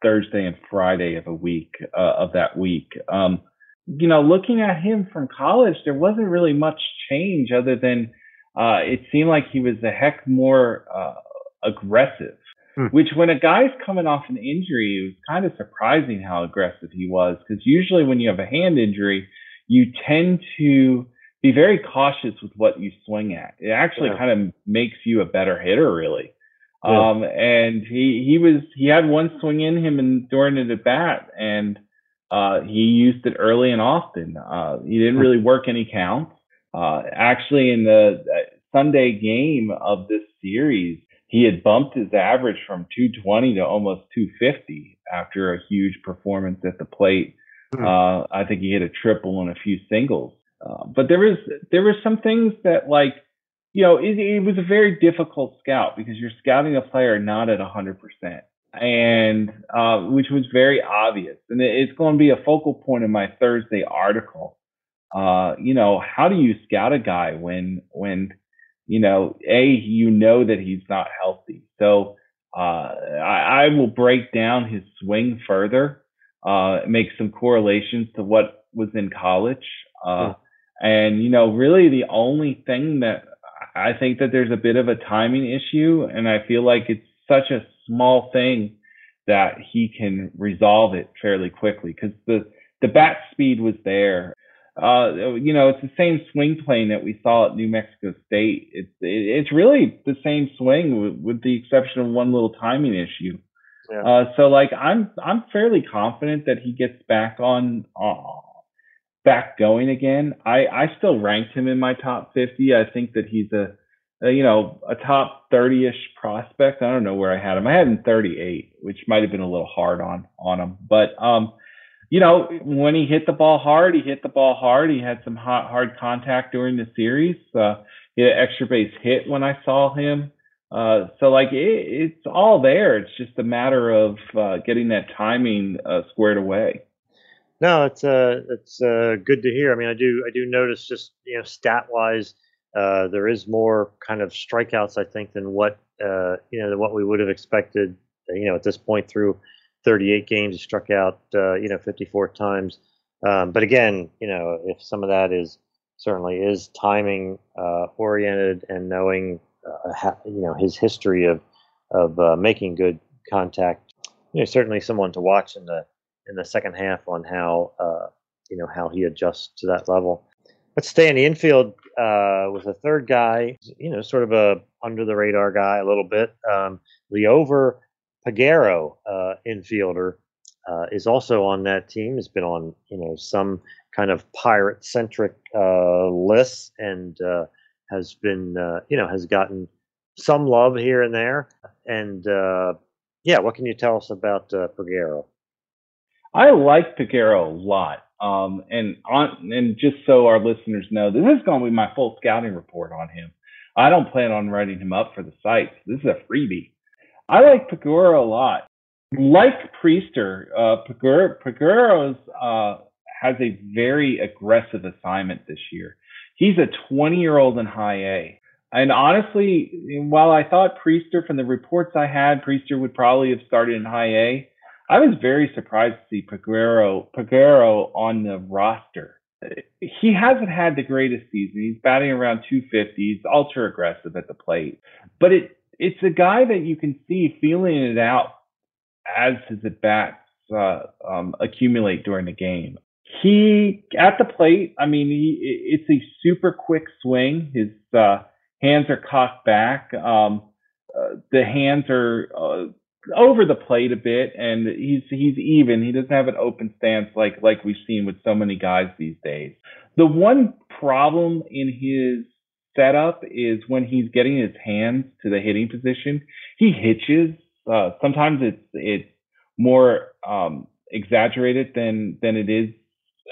[SPEAKER 1] Thursday, and Friday of a week uh, of that week. Um, you know, looking at him from college, there wasn't really much change other than uh, it seemed like he was a heck more uh, aggressive. Hmm. Which, when a guy's coming off an injury, it was kind of surprising how aggressive he was. Because usually, when you have a hand injury, you tend to be very cautious with what you swing at. It actually yeah. kind of makes you a better hitter, really. Yeah. Um, and he he was he had one swing in him and during at bat, and uh, he used it early and often. Uh, he didn't really work any counts. Uh, actually, in the uh, Sunday game of this series, he had bumped his average from 220 to almost 250 after a huge performance at the plate Hmm. Uh, I think he hit a triple and a few singles. Uh, but there was there were some things that like you know it, it was a very difficult scout because you're scouting a player not at 100 percent and uh, which was very obvious and it's going to be a focal point in my Thursday article. Uh, you know how do you scout a guy when when you know a you know that he's not healthy so uh, I, I will break down his swing further uh, make some correlations to what was in college. Uh, And, you know, really the only thing that I think that there's a bit of a timing issue, and I feel like it's such a small thing that he can resolve it fairly quickly because the the bat speed was there. Uh, you know, it's the same swing plane that we saw at New Mexico State. It's it's really the same swing with, with the exception of one little timing issue. Yeah. Uh, so like I'm I'm fairly confident that he gets back on uh, back going again. I I still ranked him in my top 50. I think that he's a uh, you know, a top 30-ish prospect. I don't know where I had him. I had him 38, which might have been a little hard on on him. But um, you know, when he hit the ball hard, he hit the ball hard. He had some hot, hard contact during the series. Uh, he had an extra base hit when I saw him. Uh, so like it, it's all there. It's just a matter of uh, getting that timing uh, squared away.
[SPEAKER 2] No, it's uh, it's uh, good to hear. I mean, I do I do notice just you know stat wise uh, there is more kind of strikeouts, I think, than what uh, you know than what we would have expected. You know, at this point through 38 games, he struck out uh, you know 54 times. Um, but again, you know, if some of that is certainly is timing uh, oriented and knowing uh, you know his history of of making good contact, you know, certainly someone to watch in the in the second half on how you know how he adjusts to that level. Let's stay in the infield uh, with a third guy, you know, sort of a under the radar guy a little bit. Um, Liover Peguero, uh, infielder, uh, is also on that team. Has been on, you know, some kind of pirate centric uh, lists and uh, has been, uh, you know, has gotten some love here and there. And yeah, what can you tell us about uh, Peguero?
[SPEAKER 1] I like Peguero a lot. Um, and on, and just so our listeners know, this is going to be my full scouting report on him. I don't plan on writing him up for the site. This is a freebie. I like Peguero a lot. Like Priester, uh, Peguero, uh, has a very aggressive assignment this year. He's a 20 year old in high A. And honestly, while I thought Priester, from the reports I had, Priester would probably have started in high A, I was very surprised to see Peguero, Peguero on the roster. He hasn't had the greatest season. He's batting around 250. He's ultra aggressive at the plate, but it it's a guy that you can see feeling it out as his at bats uh, um, accumulate during the game. He at the plate. I mean, he, it's a super quick swing. His uh, hands are cocked back. Um, uh, the hands are uh, over the plate a bit, and he's he's even. He doesn't have an open stance like like we've seen with so many guys these days. The one problem in his setup is when he's getting his hands to the hitting position, he hitches. Uh, sometimes it's it's more um, exaggerated than than it is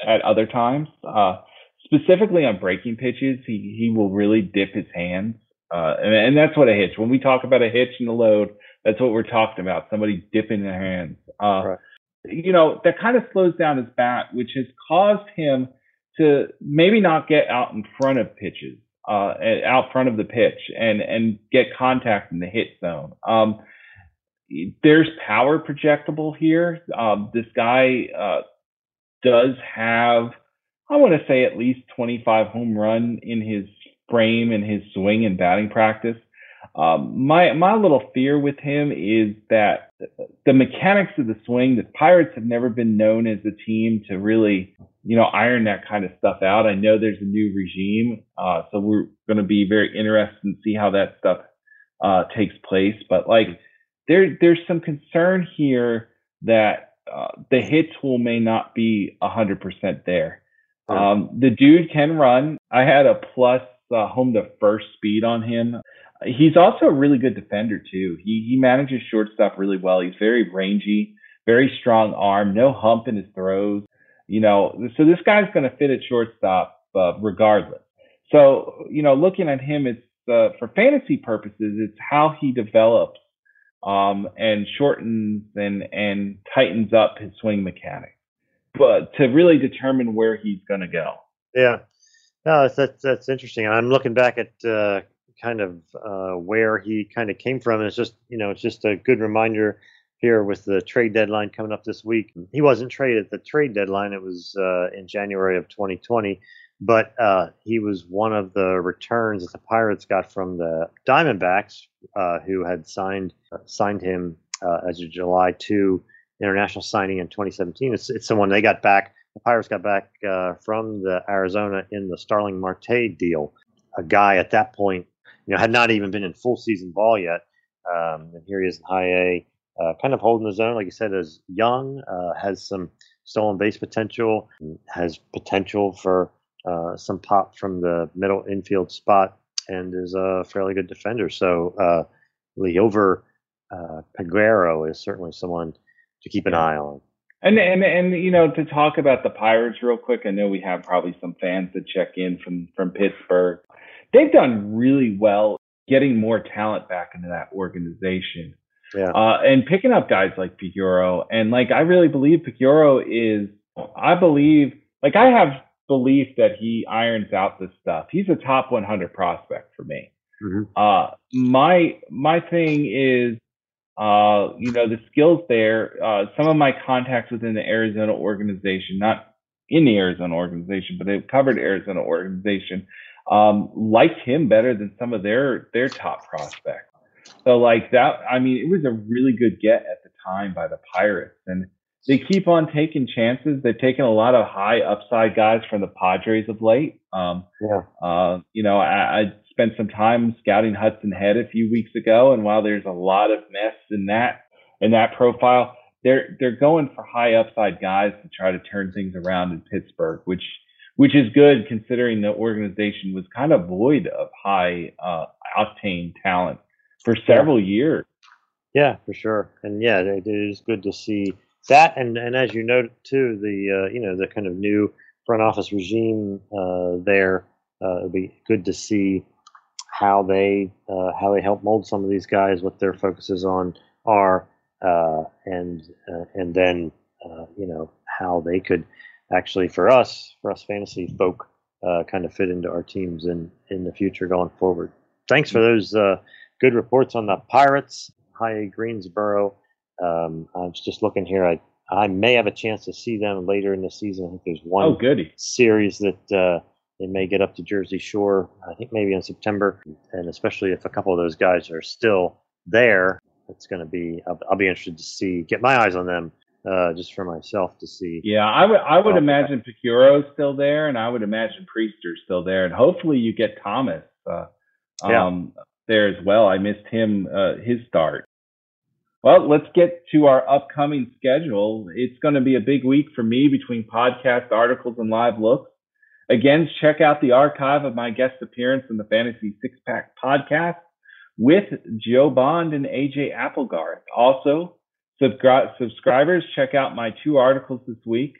[SPEAKER 1] at other times. Uh, specifically on breaking pitches, he he will really dip his hands, uh, and, and that's what a hitch. When we talk about a hitch in the load, that's what we're talking about. Somebody dipping their hands. Uh, right. You know, that kind of slows down his bat, which has caused him to maybe not get out in front of pitches, uh, out front of the pitch and, and get contact in the hit zone. Um, there's power projectable here. Um, this guy, uh, does have, I want to say at least 25 home run in his frame and his swing and batting practice. Um, my my little fear with him is that the mechanics of the swing. The Pirates have never been known as a team to really, you know, iron that kind of stuff out. I know there's a new regime, uh, so we're going to be very interested to see how that stuff uh, takes place. But like, there there's some concern here that uh, the hit tool may not be hundred percent there. Um, the dude can run. I had a plus uh, home to first speed on him. He's also a really good defender too. He he manages shortstop really well. He's very rangy, very strong arm, no hump in his throws. You know, so this guy's going to fit at shortstop uh, regardless. So you know, looking at him, it's uh, for fantasy purposes, it's how he develops um, and shortens and and tightens up his swing mechanics, but to really determine where he's going to go.
[SPEAKER 2] Yeah, no, that's, that's interesting. I'm looking back at uh, kind of uh, where he kind of came from. It's just, you know, it's just a good reminder here with the trade deadline coming up this week. He wasn't traded at the trade deadline. It was uh, in January of 2020, but uh, he was one of the returns that the Pirates got from the Diamondbacks, uh, who had signed uh, signed him uh, as a July 2 international signing in 2017. It's, it's someone they got back. The Pirates got back from the Arizona in the Starling Marte deal. A guy at that point, you know, had not even been in full season ball yet. Um, and here he is in high A, uh, kind of holding his own. Like you said, is young, uh, has some stolen base potential, has potential for uh, some pop from the middle infield spot, and is a fairly good defender. So uh, Liover uh, Peguero is certainly someone to keep an eye on.
[SPEAKER 1] And and and you know to talk about the Pirates real quick. I know we have probably some fans that check in from from Pittsburgh. They've done really well getting more talent back into that organization. Yeah. Uh, and picking up guys like Peguero and like I really believe Peguero is I believe like I have belief that he irons out this stuff. He's a top 100 prospect for me. Mm-hmm. Uh, my my thing is uh, you know, the skills there, uh, some of my contacts within the Arizona organization, not in the Arizona organization, but they've covered Arizona organization, um, liked him better than some of their, their top prospects. So like that, I mean, it was a really good get at the time by the Pirates and they keep on taking chances. They've taken a lot of high upside guys from the Padres of late. Um, yeah. Uh, you know, I, I spent some time scouting Hudson Head a few weeks ago, and while there's a lot of mess in that in that profile, they're they're going for high upside guys to try to turn things around in Pittsburgh, which which is good considering the organization was kind of void of high uh, octane talent for several yeah. years.
[SPEAKER 2] Yeah, for sure, and yeah, it is good to see that, and and as you noted too, the uh, you know the kind of new front office regime uh, there. Uh, it'll be good to see how they uh, how they help mold some of these guys, what their focuses on are, uh, and uh, and then uh, you know how they could actually for us for us fantasy folk uh, kind of fit into our teams in in the future going forward. Thanks for those uh, good reports on the Pirates, High Greensboro. Um, I was just looking here. I I may have a chance to see them later in the season. I think there's one
[SPEAKER 1] oh, goody.
[SPEAKER 2] series that they may get up to Jersey Shore, I think maybe in September, and especially if a couple of those guys are still there, it's going to be. I'll, I'll, be interested to see, get my eyes on them, uh, just for myself to see.
[SPEAKER 1] Yeah, I would. I would imagine Peguero's still there, and I would imagine Priester's still there, and hopefully you get Thomas uh, um, there as well. I missed him uh, his start. Well, let's get to our upcoming schedule. It's going to be a big week for me between podcast articles and live looks. Again, check out the archive of my guest appearance in the Fantasy Six Pack podcast with Joe Bond and AJ Applegarth. Also, subscri- subscribers, check out my two articles this week.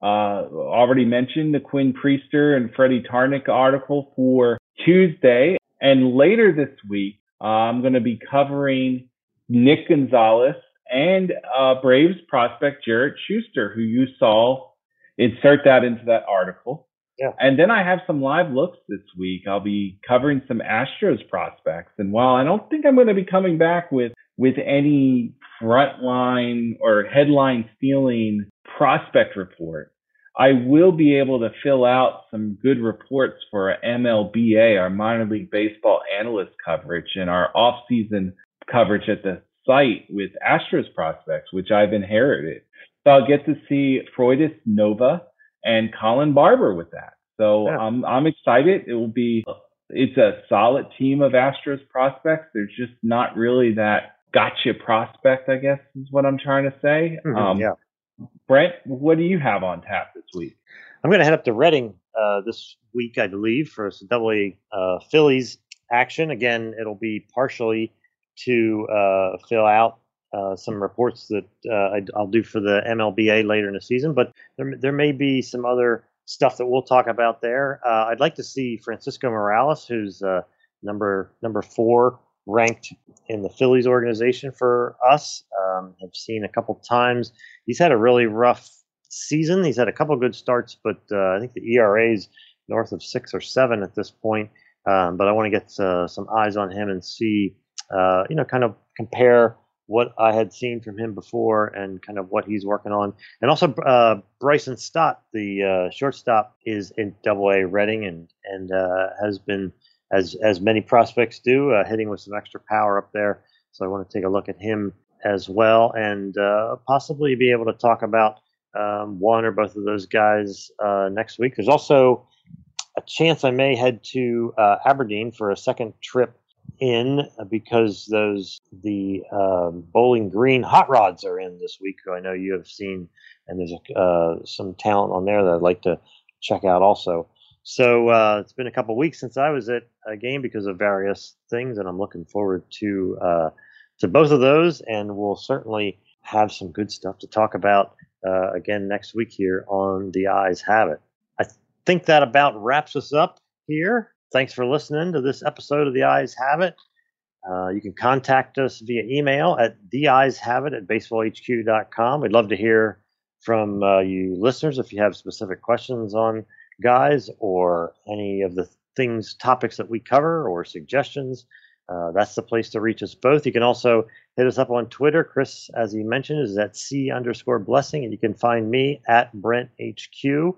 [SPEAKER 1] Uh, already mentioned the Quinn Priester and Freddy Tarnok article for Tuesday. And later this week, uh, I'm going to be covering Nick Gonzales and uh, Braves prospect Jared Schuster, who you saw insert that into that article. Yeah. And then I have some live looks this week. I'll be covering some Astros prospects. And while I don't think I'm going to be coming back with with any frontline or headline stealing prospect report, I will be able to fill out some good reports for MLBA, our minor league baseball analyst coverage, and our off-season coverage at the site with Astros prospects, which I've inherited. So I'll get to see Freudis Nova and Colin Barber with that. So yeah. I'm I'm excited. It will be it's a solid team of Astros prospects. There's just not really that gotcha prospect, I guess is what I'm trying to say. Mm-hmm, um, yeah. Brent, what do you have on tap this week?
[SPEAKER 2] I'm going to head up to Reading uh, this week, I believe, for some Double A uh, Phillies action. Again, it'll be partially to uh, fill out uh, some reports that uh, I, will do for the MLBA later in the season, but there, there may be some other stuff that we'll talk about there. Uh, I'd like to see Francisco Morales, who's uh, number number four ranked in the Phillies organization for us. Um, I've seen a couple times. He's had a really rough season. He's had a couple good starts, but uh, I think the ERA is north of six or seven at this point. Um, but I want to get uh, some eyes on him and see, uh, you know, kind of compare what I had seen from him before and kind of what he's working on. And also, uh, Bryson Stott, the uh, shortstop, is in Double A Reading and and uh, has been as as many prospects do, uh, hitting with some extra power up there. So I want to take a look at him as well, and uh, possibly be able to talk about um, one or both of those guys uh, next week. There's also a chance I may head to uh, Aberdeen for a second trip in because those the um, Bowling Green hot rods are in this week. Who I know you have seen, and there's uh, some talent on there that I'd like to check out also. So uh, it's been a couple weeks since I was at a game because of various things, and I'm looking forward to uh, to both of those, and we'll certainly have some good stuff to talk about uh, again next week here on The Eyes Have It. I think that about wraps us up here. Thanks for listening to this episode of The Eyes Have It. Uh, you can contact us via email at theeyeshaveit at baseballhq.com. We'd love to hear from uh, you listeners if you have specific questions on guys or any of the things, topics that we cover or suggestions. Uh, that's the place to reach us both. You can also hit us up on Twitter. Chris, as he mentioned, is at C underscore blessing, and you can find me at Brent HQ.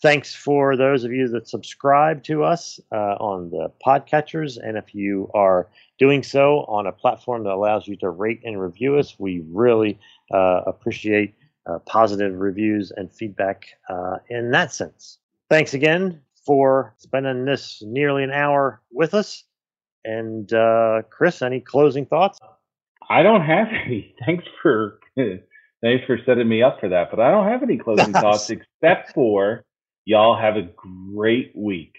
[SPEAKER 2] Thanks for those of you that subscribe to us uh, on the podcatchers. And if you are doing so on a platform that allows you to rate and review us, we really uh, appreciate uh, positive reviews and feedback uh, in that sense. Thanks again for spending this nearly an hour with us. And uh, Chris, any closing thoughts?
[SPEAKER 1] I don't have any. Thanks for thanks for setting me up for that. But I don't have any closing thoughts except for y'all have a great week.